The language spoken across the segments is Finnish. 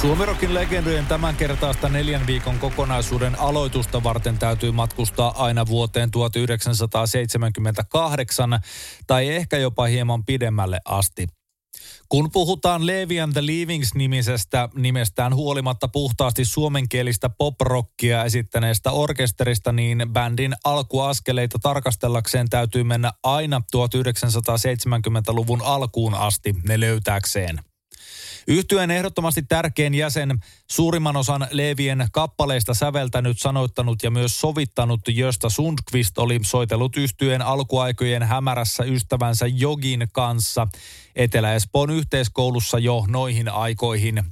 Suomirokin legendojen tämänkertaista neljän viikon kokonaisuuden aloitusta varten täytyy matkustaa aina vuoteen 1978 tai ehkä jopa hieman pidemmälle asti. Kun puhutaan Levi and the Leavings-nimisestä nimestään huolimatta puhtaasti suomenkielistä pop-rockia esittäneestä orkesterista, niin bändin alkuaskeleita tarkastellakseen täytyy mennä aina 1970-luvun alkuun asti ne löytääkseen. Yhtyen ehdottomasti tärkein jäsen, suurimman osan Leevien kappaleista säveltänyt, sanoittanut ja myös sovittanut Josta Sundqvist oli soitellut yhtyen alkuaikojen hämärässä ystävänsä Jogin kanssa Etelä-Espoon yhteiskoulussa jo noihin aikoihin.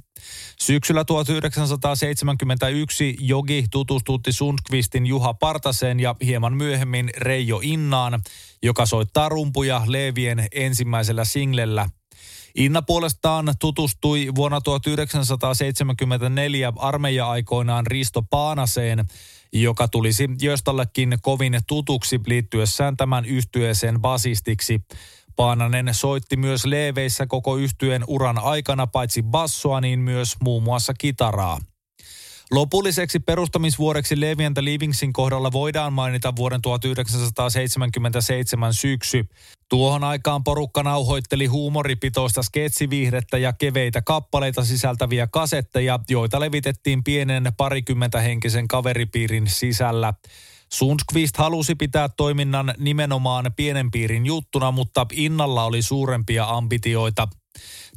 Syksyllä 1971 Jogi tutustutti Sundqvistin Juha Partaseen ja hieman myöhemmin Reijo Innaan, joka soittaa rumpuja Leevien ensimmäisellä singlellä Inna puolestaan tutustui vuonna 1974 armeija-aikoinaan Risto Paanaseen, joka tulisi Jöstallekin kovin tutuksi liittyessään tämän yhtyeeseen basistiksi. Paananen soitti myös leeveissä koko yhtyeen uran aikana paitsi bassoa, niin myös muun muassa kitaraa. Lopulliseksi perustamisvuodeksi Levi and Livingsin kohdalla voidaan mainita vuoden 1977 syksy. Tuohon aikaan porukka nauhoitteli huumoripitoista sketsivihdettä ja keveitä kappaleita sisältäviä kasetteja, joita levitettiin pienen parikymmentä henkisen kaveripiirin sisällä. Sundqvist halusi pitää toiminnan nimenomaan pienen piirin juttuna, mutta Innalla oli suurempia ambitioita.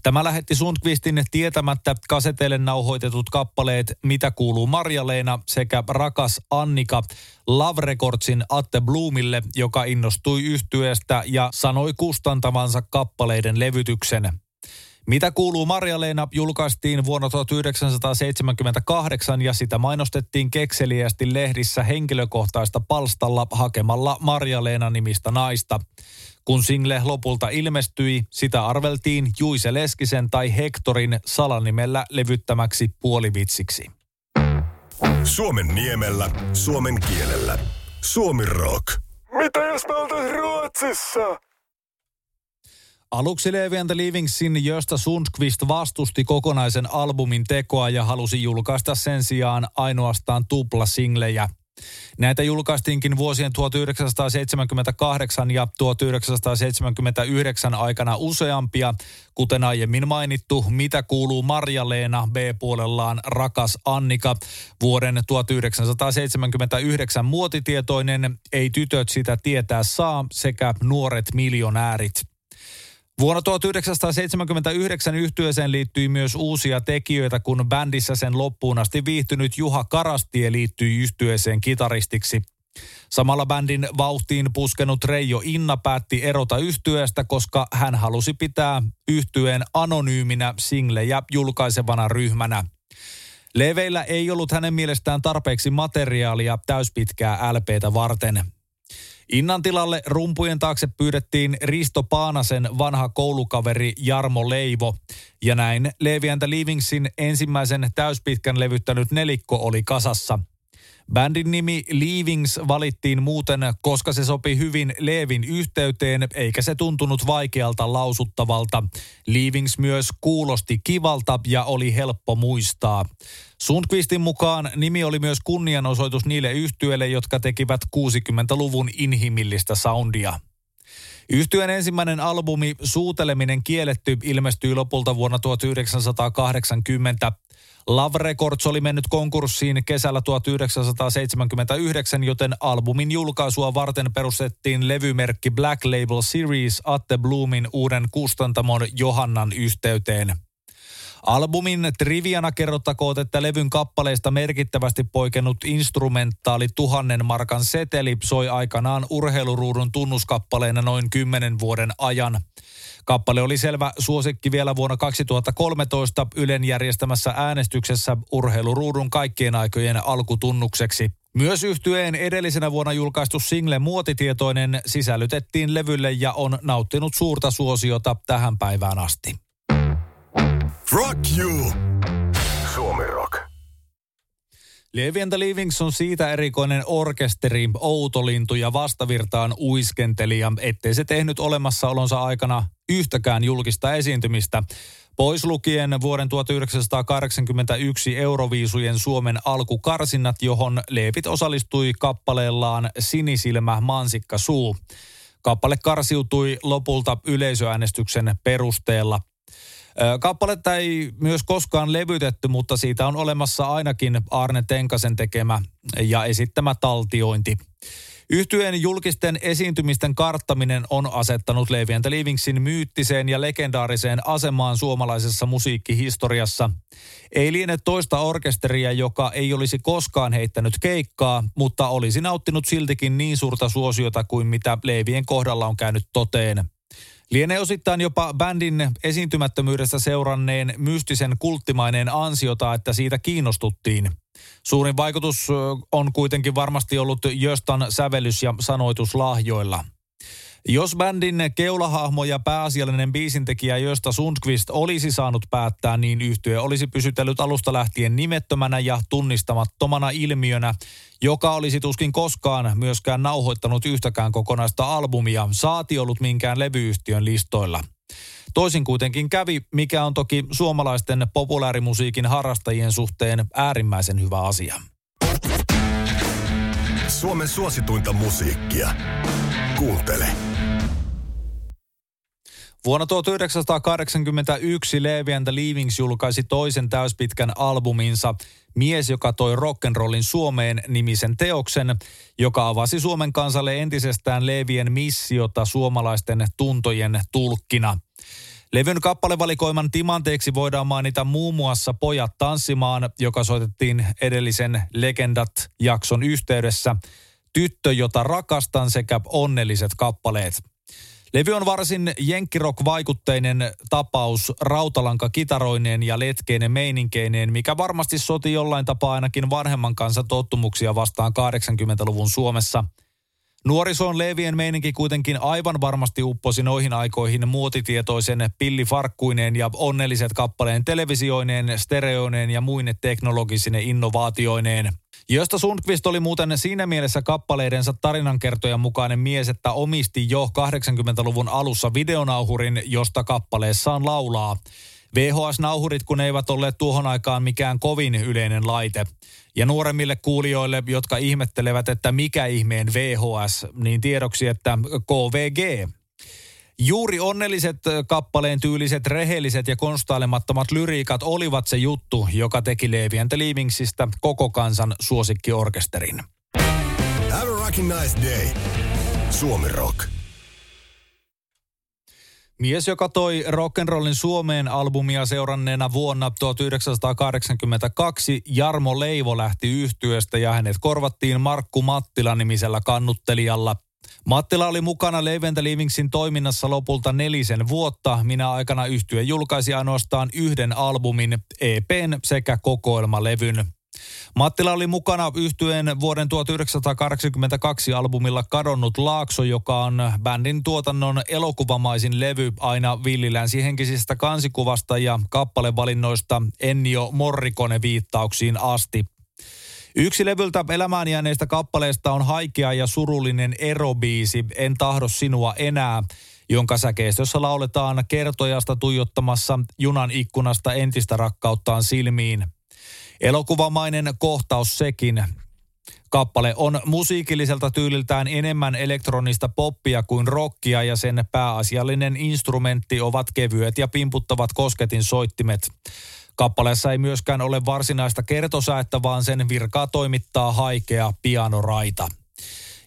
Tämä lähetti Sundqvistin tietämättä kaseteille nauhoitetut kappaleet Mitä kuuluu Marjaleena sekä Rakas Annika Love Recordsin Atte Bloomille, joka innostui yhtyeestä ja sanoi kustantavansa kappaleiden levytyksen. Mitä kuuluu Marja-Leena julkaistiin vuonna 1978 ja sitä mainostettiin kekseliästi lehdissä henkilökohtaista palstalla hakemalla Marja-Leena nimistä naista. Kun single lopulta ilmestyi, sitä arveltiin Juise Leskisen tai Hektorin salanimellä levyttämäksi puolivitsiksi. Suomen niemellä, suomen kielellä. Suomi Rock. Mitä jos me Ruotsissa? Aluksi Levi and the Livingsin Josta Sundqvist vastusti kokonaisen albumin tekoa ja halusi julkaista sen sijaan ainoastaan tuplasinglejä. Näitä julkaistiinkin vuosien 1978 ja 1979 aikana useampia, kuten aiemmin mainittu, Mitä kuuluu Marja-Leena B-puolellaan Rakas Annika, vuoden 1979 muotitietoinen Ei tytöt sitä tietää saa sekä Nuoret miljonäärit. Vuonna 1979 yhtyeeseen liittyi myös uusia tekijöitä, kun bändissä sen loppuun asti viihtynyt Juha Karastie liittyi yhtyeeseen kitaristiksi. Samalla bändin vauhtiin puskenut Reijo Inna päätti erota yhtyeestä, koska hän halusi pitää yhtyeen anonyyminä singlejä julkaisevana ryhmänä. Leveillä ei ollut hänen mielestään tarpeeksi materiaalia täyspitkää LPtä varten. Innan tilalle rumpujen taakse pyydettiin Risto Paanasen vanha koulukaveri Jarmo Leivo. Ja näin Levi and Livingsin ensimmäisen täyspitkän levyttänyt nelikko oli kasassa – Bändin nimi Leavings valittiin muuten, koska se sopi hyvin Leevin yhteyteen, eikä se tuntunut vaikealta lausuttavalta. Leavings myös kuulosti kivalta ja oli helppo muistaa. Sundqvistin mukaan nimi oli myös kunnianosoitus niille yhtyeille, jotka tekivät 60-luvun inhimillistä soundia. Yhtyeen ensimmäinen albumi Suuteleminen kielletty ilmestyi lopulta vuonna 1980. Love Records oli mennyt konkurssiin kesällä 1979, joten albumin julkaisua varten perustettiin levymerkki Black Label Series Atte Bloomin uuden kustantamon Johannan yhteyteen. Albumin triviana kerrottakoot, että levyn kappaleista merkittävästi poikennut instrumentaali tuhannen markan seteli soi aikanaan urheiluruudun tunnuskappaleena noin kymmenen vuoden ajan. Kappale oli selvä suosikki vielä vuonna 2013 Ylen järjestämässä äänestyksessä urheiluruudun kaikkien aikojen alkutunnukseksi. Myös yhtyeen edellisenä vuonna julkaistu single Muotitietoinen sisällytettiin levylle ja on nauttinut suurta suosiota tähän päivään asti. Rock you! Suomi Rock. The Livings on siitä erikoinen orkesteri, outolintu ja vastavirtaan uiskentelija, ettei se tehnyt olemassaolonsa aikana yhtäkään julkista esiintymistä. Pois lukien vuoden 1981 Euroviisujen Suomen alkukarsinnat, johon Leevit osallistui kappaleellaan Sinisilmä Mansikka Suu. Kappale karsiutui lopulta yleisöäänestyksen perusteella. Kappaletta ei myös koskaan levytetty, mutta siitä on olemassa ainakin Arne Tenkasen tekemä ja esittämä taltiointi. Yhtyeen julkisten esiintymisten karttaminen on asettanut Levi and Livingsin myyttiseen ja legendaariseen asemaan suomalaisessa musiikkihistoriassa. Ei liene toista orkesteria, joka ei olisi koskaan heittänyt keikkaa, mutta olisi nauttinut siltikin niin suurta suosiota kuin mitä Leevien kohdalla on käynyt toteen. Lienee osittain jopa bändin esiintymättömyydestä seuranneen mystisen kulttimaineen ansiota, että siitä kiinnostuttiin. Suurin vaikutus on kuitenkin varmasti ollut Jöstan sävellys- ja sanoituslahjoilla. Jos bändin keulahahmo ja pääasiallinen biisintekijä Jösta Sundqvist olisi saanut päättää, niin yhtye olisi pysytellyt alusta lähtien nimettömänä ja tunnistamattomana ilmiönä, joka olisi tuskin koskaan myöskään nauhoittanut yhtäkään kokonaista albumia, saati ollut minkään levyyhtiön listoilla. Toisin kuitenkin kävi, mikä on toki suomalaisten populaarimusiikin harrastajien suhteen äärimmäisen hyvä asia. Suomen suosituinta musiikkia. Kuuntele. Vuonna 1981 Levi and the Leavings julkaisi toisen täyspitkän albuminsa Mies, joka toi rock'n'rollin Suomeen nimisen teoksen, joka avasi Suomen kansalle entisestään Levien missiota suomalaisten tuntojen tulkkina. Levyn kappalevalikoiman timanteeksi voidaan mainita muun muassa Pojat tanssimaan, joka soitettiin edellisen Legendat-jakson yhteydessä, Tyttö, jota rakastan sekä Onnelliset kappaleet – Levy on varsin jenkkirock-vaikutteinen tapaus rautalanka kitaroineen ja letkeinen meininkeineen, mikä varmasti soti jollain tapaa ainakin vanhemman kanssa tottumuksia vastaan 80-luvun Suomessa. Nuorisoon Levien meininki kuitenkin aivan varmasti upposi noihin aikoihin muotitietoisen pillifarkkuineen ja onnelliset kappaleen televisioineen, stereoineen ja muine teknologisine innovaatioineen. Josta Sundqvist oli muuten siinä mielessä kappaleidensa tarinankertojan mukainen mies, että omisti jo 80-luvun alussa videonauhurin, josta kappaleessaan laulaa. VHS-nauhurit kun eivät olleet tuohon aikaan mikään kovin yleinen laite. Ja nuoremmille kuulijoille, jotka ihmettelevät, että mikä ihmeen VHS, niin tiedoksi, että KVG Juuri onnelliset kappaleen tyyliset, rehelliset ja konstailemattomat lyriikat olivat se juttu, joka teki Levi and Leavingsistä koko kansan suosikkiorkesterin. Have a rocking nice day. Suomi Rock. Mies, joka toi rock'n'rollin Suomeen albumia seuranneena vuonna 1982, Jarmo Leivo lähti yhtyöstä ja hänet korvattiin Markku Mattila nimisellä kannuttelijalla – Mattila oli mukana Leventä Livingsin toiminnassa lopulta nelisen vuotta. Minä aikana yhtye julkaisi ainoastaan yhden albumin, EPn sekä kokoelmalevyn. Mattila oli mukana yhtyeen vuoden 1982 albumilla Kadonnut Laakso, joka on bändin tuotannon elokuvamaisin levy aina villilänsihenkisistä kansikuvasta ja kappalevalinnoista Ennio Morrikone viittauksiin asti. Yksi levyltä elämään jääneistä kappaleista on haikea ja surullinen erobiisi En tahdo sinua enää, jonka säkeistössä lauletaan kertojasta tuijottamassa junan ikkunasta entistä rakkauttaan silmiin. Elokuvamainen kohtaus sekin. Kappale on musiikilliselta tyyliltään enemmän elektronista poppia kuin rockia ja sen pääasiallinen instrumentti ovat kevyet ja pimputtavat kosketin soittimet. Kappaleessa ei myöskään ole varsinaista kertosäettä, vaan sen virkaa toimittaa haikea pianoraita.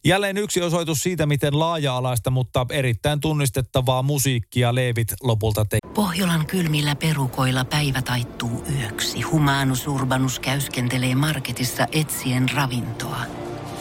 Jälleen yksi osoitus siitä, miten laaja-alaista, mutta erittäin tunnistettavaa musiikkia Leevit lopulta teki. Pohjolan kylmillä perukoilla päivä taittuu yöksi. Humanus Urbanus käyskentelee marketissa etsien ravintoa.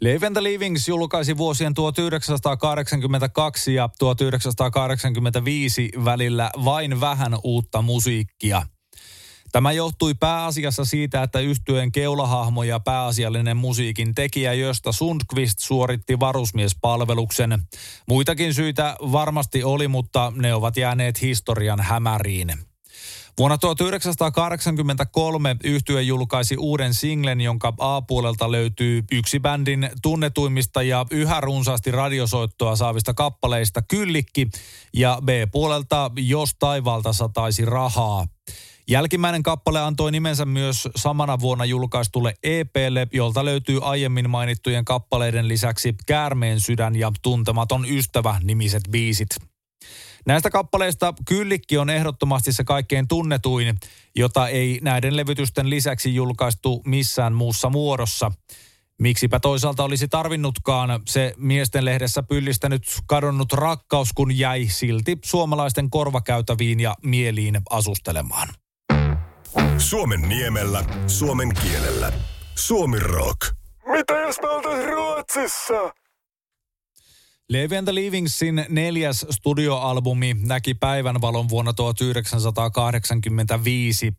Live and the Livings julkaisi vuosien 1982 ja 1985 välillä vain vähän uutta musiikkia. Tämä johtui pääasiassa siitä, että yhtyeen keulahahmo ja pääasiallinen musiikin tekijä Josta Sundqvist suoritti varusmiespalveluksen. Muitakin syitä varmasti oli, mutta ne ovat jääneet historian hämäriin. Vuonna 1983 yhtye julkaisi uuden singlen, jonka A-puolelta löytyy yksi bändin tunnetuimmista ja yhä runsaasti radiosoittoa saavista kappaleista Kyllikki ja B-puolelta Jos taivaalta sataisi rahaa. Jälkimmäinen kappale antoi nimensä myös samana vuonna julkaistulle EPlle, jolta löytyy aiemmin mainittujen kappaleiden lisäksi Käärmeen sydän ja Tuntematon ystävä nimiset biisit. Näistä kappaleista Kyllikki on ehdottomasti se kaikkein tunnetuin, jota ei näiden levytysten lisäksi julkaistu missään muussa muodossa. Miksipä toisaalta olisi tarvinnutkaan se miesten lehdessä pyllistänyt kadonnut rakkaus, kun jäi silti suomalaisten korvakäytäviin ja mieliin asustelemaan. Suomen niemellä, suomen kielellä. Suomi Rock. Mitä jos me oltais Ruotsissa? Levi and the Livingsin neljäs studioalbumi näki päivänvalon vuonna 1985.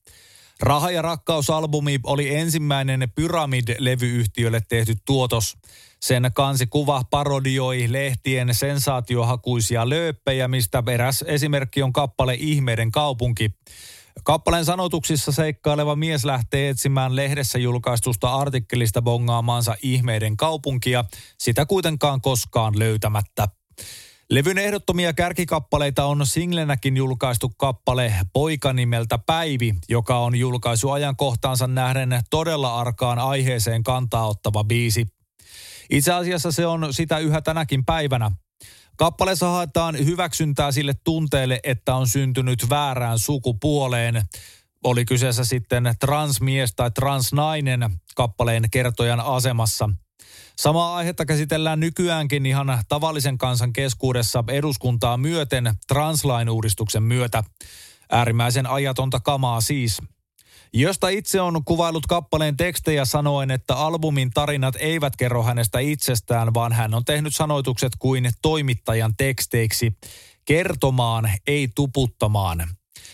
Raha- ja rakkausalbumi oli ensimmäinen Pyramid-levyyhtiölle tehty tuotos. Sen kansikuva parodioi lehtien sensaatiohakuisia lööppejä, mistä eräs esimerkki on kappale Ihmeiden kaupunki. Kappaleen sanotuksissa seikkaileva mies lähtee etsimään lehdessä julkaistusta artikkelista bongaamaansa ihmeiden kaupunkia, sitä kuitenkaan koskaan löytämättä. Levyn ehdottomia kärkikappaleita on singlenäkin julkaistu kappale Poika nimeltä Päivi, joka on julkaisu ajankohtaansa nähden todella arkaan aiheeseen kantaa ottava biisi. Itse asiassa se on sitä yhä tänäkin päivänä. Kappaleessa haetaan hyväksyntää sille tunteelle, että on syntynyt väärään sukupuoleen. Oli kyseessä sitten transmies tai transnainen kappaleen kertojan asemassa. Samaa aihetta käsitellään nykyäänkin ihan tavallisen kansan keskuudessa eduskuntaa myöten translain-uudistuksen myötä. Äärimmäisen ajatonta kamaa siis. Josta itse on kuvailut kappaleen tekstejä sanoen, että albumin tarinat eivät kerro hänestä itsestään, vaan hän on tehnyt sanoitukset kuin toimittajan teksteiksi. Kertomaan, ei tuputtamaan.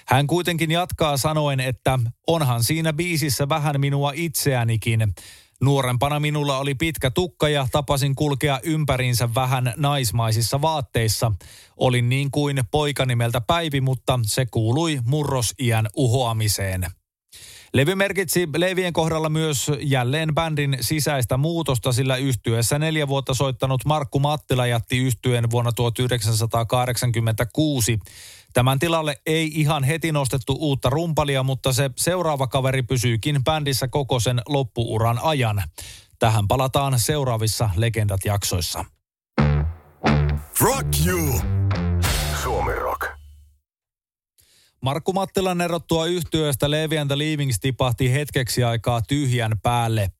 Hän kuitenkin jatkaa sanoen, että onhan siinä biisissä vähän minua itseänikin. Nuorempana minulla oli pitkä tukka ja tapasin kulkea ympäriinsä vähän naismaisissa vaatteissa. Olin niin kuin poika nimeltä Päivi, mutta se kuului murrosiän uhoamiseen. Levy merkitsi Levien kohdalla myös jälleen bändin sisäistä muutosta, sillä yhtyessä neljä vuotta soittanut Markku Mattila jätti yhtyeen vuonna 1986. Tämän tilalle ei ihan heti nostettu uutta rumpalia, mutta se seuraava kaveri pysyykin bändissä koko sen loppuuran ajan. Tähän palataan seuraavissa Legendat-jaksoissa. Rock you! Markku Mattilan erottua yhtyöstä Levi and the Leavings tipahti hetkeksi aikaa tyhjän päälle.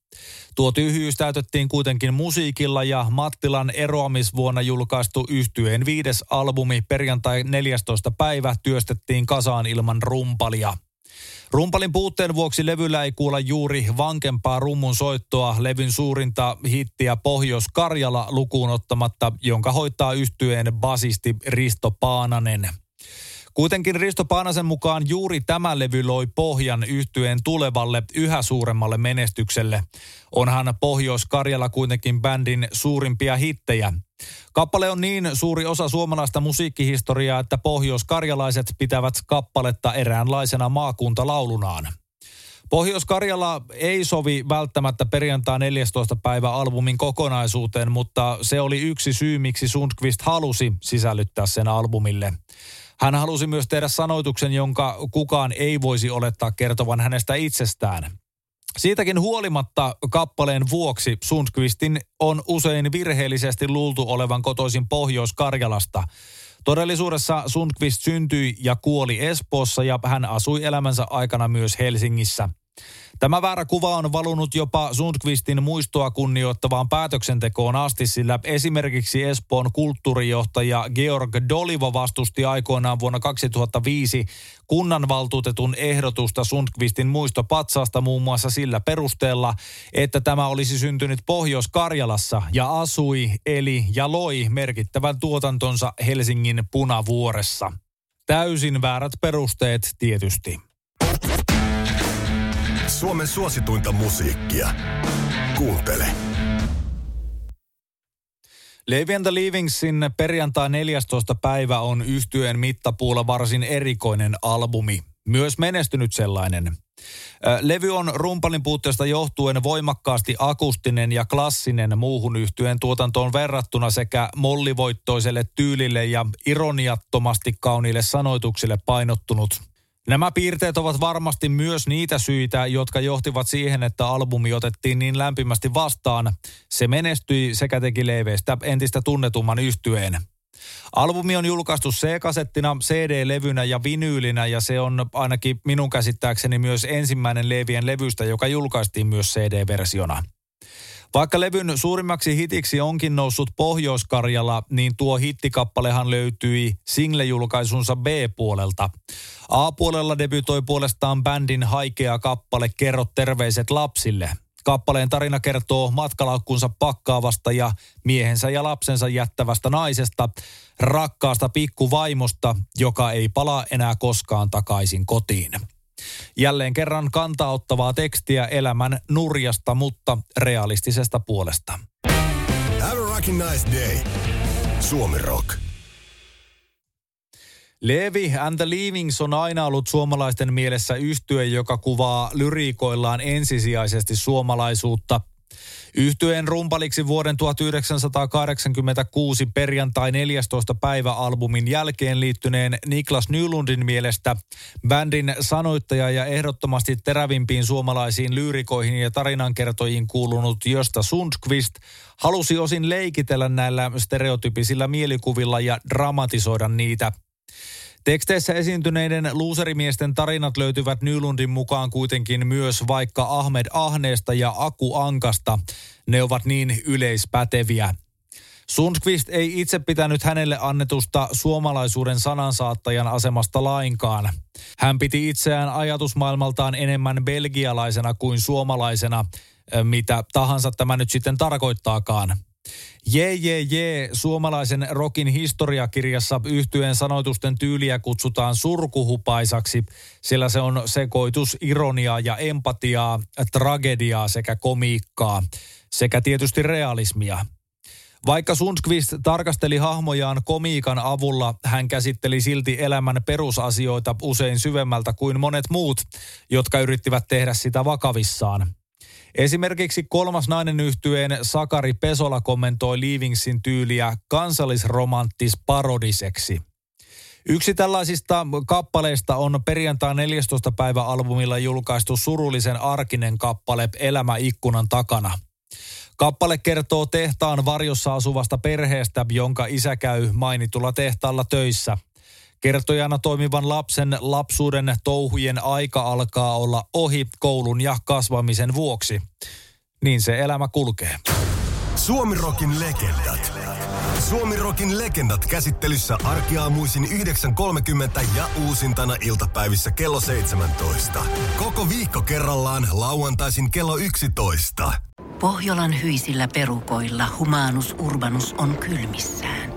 Tuo tyhjyys täytettiin kuitenkin musiikilla ja Mattilan eroamisvuonna julkaistu yhtyeen viides albumi perjantai 14. päivä työstettiin kasaan ilman rumpalia. Rumpalin puutteen vuoksi levyllä ei kuulla juuri vankempaa rummun soittoa levyn suurinta hittiä Pohjois-Karjala lukuun ottamatta, jonka hoitaa yhtyeen basisti Risto Paananen. Kuitenkin Risto Paanasen mukaan juuri tämä levy loi pohjan yhtyeen tulevalle yhä suuremmalle menestykselle. Onhan Pohjois-Karjala kuitenkin bändin suurimpia hittejä. Kappale on niin suuri osa suomalaista musiikkihistoriaa, että pohjois-karjalaiset pitävät kappaletta eräänlaisena maakuntalaulunaan. Pohjois-Karjala ei sovi välttämättä perjantai 14. päivä albumin kokonaisuuteen, mutta se oli yksi syy, miksi Sundqvist halusi sisällyttää sen albumille. Hän halusi myös tehdä sanoituksen, jonka kukaan ei voisi olettaa kertovan hänestä itsestään. Siitäkin huolimatta kappaleen vuoksi Sundqvistin on usein virheellisesti luultu olevan kotoisin Pohjois-Karjalasta. Todellisuudessa Sundqvist syntyi ja kuoli Espoossa ja hän asui elämänsä aikana myös Helsingissä. Tämä väärä kuva on valunut jopa Sundqvistin muistoa kunnioittavaan päätöksentekoon asti, sillä esimerkiksi Espoon kulttuurijohtaja Georg Dolivo vastusti aikoinaan vuonna 2005 kunnanvaltuutetun ehdotusta Sundqvistin muistopatsaasta muun muassa sillä perusteella, että tämä olisi syntynyt Pohjois-Karjalassa ja asui, eli ja loi merkittävän tuotantonsa Helsingin punavuoressa. Täysin väärät perusteet tietysti. Suomen suosituinta musiikkia. Kuuntele. Levi and the Leavingsin perjantai 14. päivä on yhtyeen mittapuulla varsin erikoinen albumi. Myös menestynyt sellainen. Levy on rumpalin puutteesta johtuen voimakkaasti akustinen ja klassinen muuhun yhtyeen tuotantoon verrattuna sekä mollivoittoiselle tyylille ja ironiattomasti kauniille sanoituksille painottunut. Nämä piirteet ovat varmasti myös niitä syitä, jotka johtivat siihen, että albumi otettiin niin lämpimästi vastaan. Se menestyi sekä teki Leveistä entistä tunnetumman yhtyeen. Albumi on julkaistu C-kasettina, CD-levynä ja vinyylinä ja se on ainakin minun käsittääkseni myös ensimmäinen Levien levystä, joka julkaistiin myös CD-versiona. Vaikka levyn suurimmaksi hitiksi onkin noussut Pohjois-Karjala, niin tuo hittikappalehan löytyi single-julkaisunsa B-puolelta. A-puolella debytoi puolestaan bändin haikea kappale Kerro terveiset lapsille. Kappaleen tarina kertoo matkalaukkunsa pakkaavasta ja miehensä ja lapsensa jättävästä naisesta, rakkaasta pikkuvaimosta, joka ei palaa enää koskaan takaisin kotiin. Jälleen kerran kantauttavaa tekstiä elämän nurjasta, mutta realistisesta puolesta. Have a nice day. Suomi Rock. Levi and the Leavings on aina ollut suomalaisten mielessä yhtye, joka kuvaa lyriikoillaan ensisijaisesti suomalaisuutta – Yhtyeen rumpaliksi vuoden 1986 perjantai 14. päivä albumin jälkeen liittyneen Niklas Nylundin mielestä bändin sanoittaja ja ehdottomasti terävimpiin suomalaisiin lyyrikoihin ja tarinankertojiin kuulunut Josta Sundqvist halusi osin leikitellä näillä stereotypisillä mielikuvilla ja dramatisoida niitä – Teksteissä esiintyneiden luuserimiesten tarinat löytyvät Nylundin mukaan kuitenkin myös vaikka Ahmed Ahneesta ja Aku Ankasta. Ne ovat niin yleispäteviä. Sundqvist ei itse pitänyt hänelle annetusta suomalaisuuden sanansaattajan asemasta lainkaan. Hän piti itseään ajatusmaailmaltaan enemmän belgialaisena kuin suomalaisena, mitä tahansa tämä nyt sitten tarkoittaakaan. Jee, jee, jee, suomalaisen rokin historiakirjassa yhtyeen sanoitusten tyyliä kutsutaan surkuhupaisaksi, sillä se on sekoitus ironiaa ja empatiaa, tragediaa sekä komiikkaa, sekä tietysti realismia. Vaikka Sundqvist tarkasteli hahmojaan komiikan avulla, hän käsitteli silti elämän perusasioita usein syvemmältä kuin monet muut, jotka yrittivät tehdä sitä vakavissaan. Esimerkiksi kolmas nainen yhtyeen Sakari Pesola kommentoi Leavingsin tyyliä kansallisromanttis parodiseksi. Yksi tällaisista kappaleista on perjantai 14. päivä albumilla julkaistu surullisen arkinen kappale Elämä ikkunan takana. Kappale kertoo tehtaan varjossa asuvasta perheestä, jonka isä käy mainitulla tehtaalla töissä – Kertojana toimivan lapsen lapsuuden touhujen aika alkaa olla ohi koulun ja kasvamisen vuoksi. Niin se elämä kulkee. Suomirokin legendat. Suomirokin legendat käsittelyssä arkiaamuisin 9.30 ja uusintana iltapäivissä kello 17. Koko viikko kerrallaan lauantaisin kello 11. Pohjolan hyisillä perukoilla humanus urbanus on kylmissään.